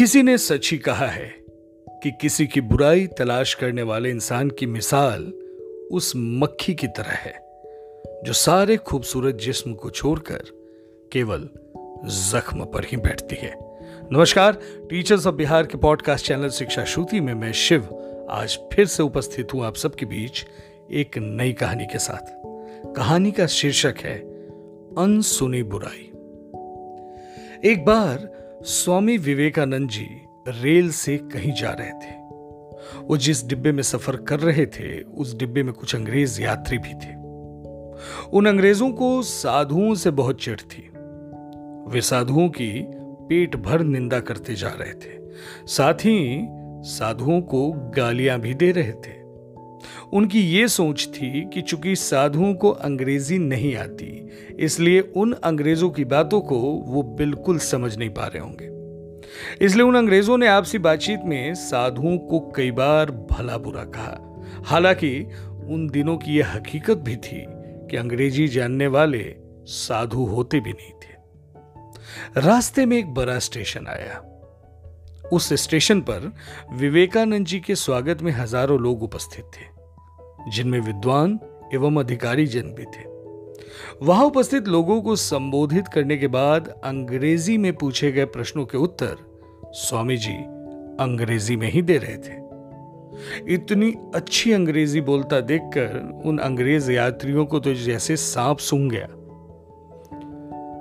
किसी ने सच ही कहा है कि किसी की बुराई तलाश करने वाले इंसान की मिसाल उस मक्खी की तरह है, जो सारे खूबसूरत जिस्म को छोड़कर केवल जख्म पर ही बैठती है। नमस्कार टीचर्स ऑफ़ बिहार के पॉडकास्ट चैनल शिक्षा श्रुति में मैं शिव आज फिर से उपस्थित हूँ आप सबके बीच एक नई कहानी के साथ। कहानी का शीर्षक है, अनसुनी बुराई। एक बार स्वामी विवेकानंद जी रेल से कहीं जा रहे थे। वो जिस डिब्बे में सफ़र कर रहे थे, उस डिब्बे में कुछ अंग्रेज़ यात्री भी थे। उन अंग्रेज़ों को साधुओं से बहुत चिढ़ थी। वे साधुओं की पेट भर निंदा करते जा रहे थे। साथ ही साधुओं को गालियाँ भी दे रहे थे। उनकी ये सोच थी कि चूँकि साधुओं को अंग्रेज़ी नहीं आती इसलिए उन अंग्रेज़ों की बातों को वो बिल्कुल समझ नहीं पा रहे होंगे। इसलिए उन अंग्रेज़ों ने आपसी बातचीत में साधुओं को कई बार भला बुरा कहा। हालाँकि उन दिनों की यह हकीकत भी थी कि अंग्रेज़ी जानने वाले साधु होते भी नहीं थे। रास्ते में एक बड़ा स्टेशन आया। उस स्टेशन पर विवेकानंद जी के स्वागत में हज़ारों लोग उपस्थित थे, जिनमें विद्वान एवं अधिकारी जन भी थे। वहाँ उपस्थित लोगों को संबोधित करने के बाद अंग्रेज़ी में पूछे गए प्रश्नों के उत्तर स्वामी जी अंग्रेज़ी में ही दे रहे थे। इतनी अच्छी अंग्रेज़ी बोलता देखकर उन अंग्रेज़ यात्रियों को तो जैसे सांप सूंघ गया।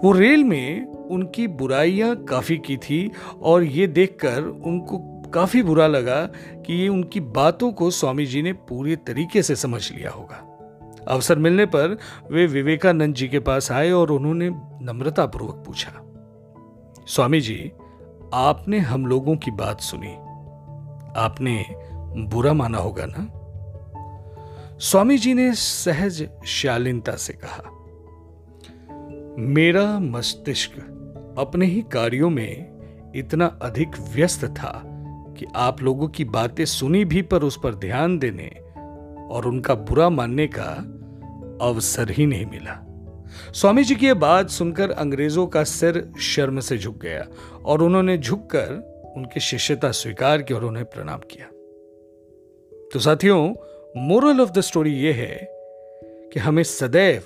वो रेल में उनकी बुराइयाँ काफ़ी की थी और ये देखकर उनको काफ़ी बुरा लगा कि ये उनकी बातों को स्वामी जी ने पूरे तरीके से समझ लिया होगा। अवसर मिलने पर वे विवेकानंद जी के पास आए और उन्होंने नम्रतापूर्वक पूछा, स्वामी जी, आपने हम लोगों की बात सुनी। आपने बुरा माना होगा ना? स्वामी जी ने सहज शालीनता से कहा, मेरा मस्तिष्क अपने ही कार्यों में इतना अधिक व्यस्त था कि आप लोगों की बातें सुनी भी पर उस पर ध्यान देने और उनका बुरा मानने का अवसर ही नहीं मिला। स्वामी जी की यह बात सुनकर अंग्रेज़ों का सिर शर्म से झुक गया और उन्होंने झुककर उनकी शिष्यता स्वीकार की और उन्हें प्रणाम किया। तो साथियों मोरल ऑफ़ द स्टोरी यह है कि हमें सदैव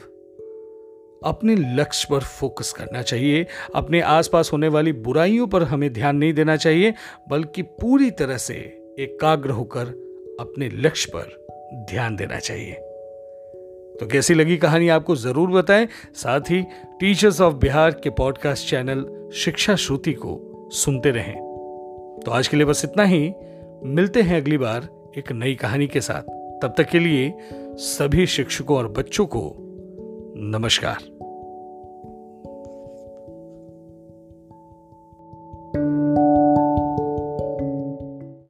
अपने लक्ष्य पर फोकस करना चाहिए, अपने आसपास होने वाली बुराइयों पर हमें ध्यान नहीं देना चाहिए, बल्कि पूरी तरह से एकाग्र होकर अपने लक्ष्य पर ध्यान देना चाहिए। तो कैसी लगी कहानी आपको ज़रूर बताएँ। साथ ही टीचर्स ऑफ़ बिहार के पॉडकास्ट चैनल शिक्षा श्रुति को सुनते रहें। तो आज के लिए बस इतना ही। मिलते हैं अगली बार एक नई कहानी के साथ। तब तक के लिए सभी शिक्षकों और बच्चों को नमस्कार।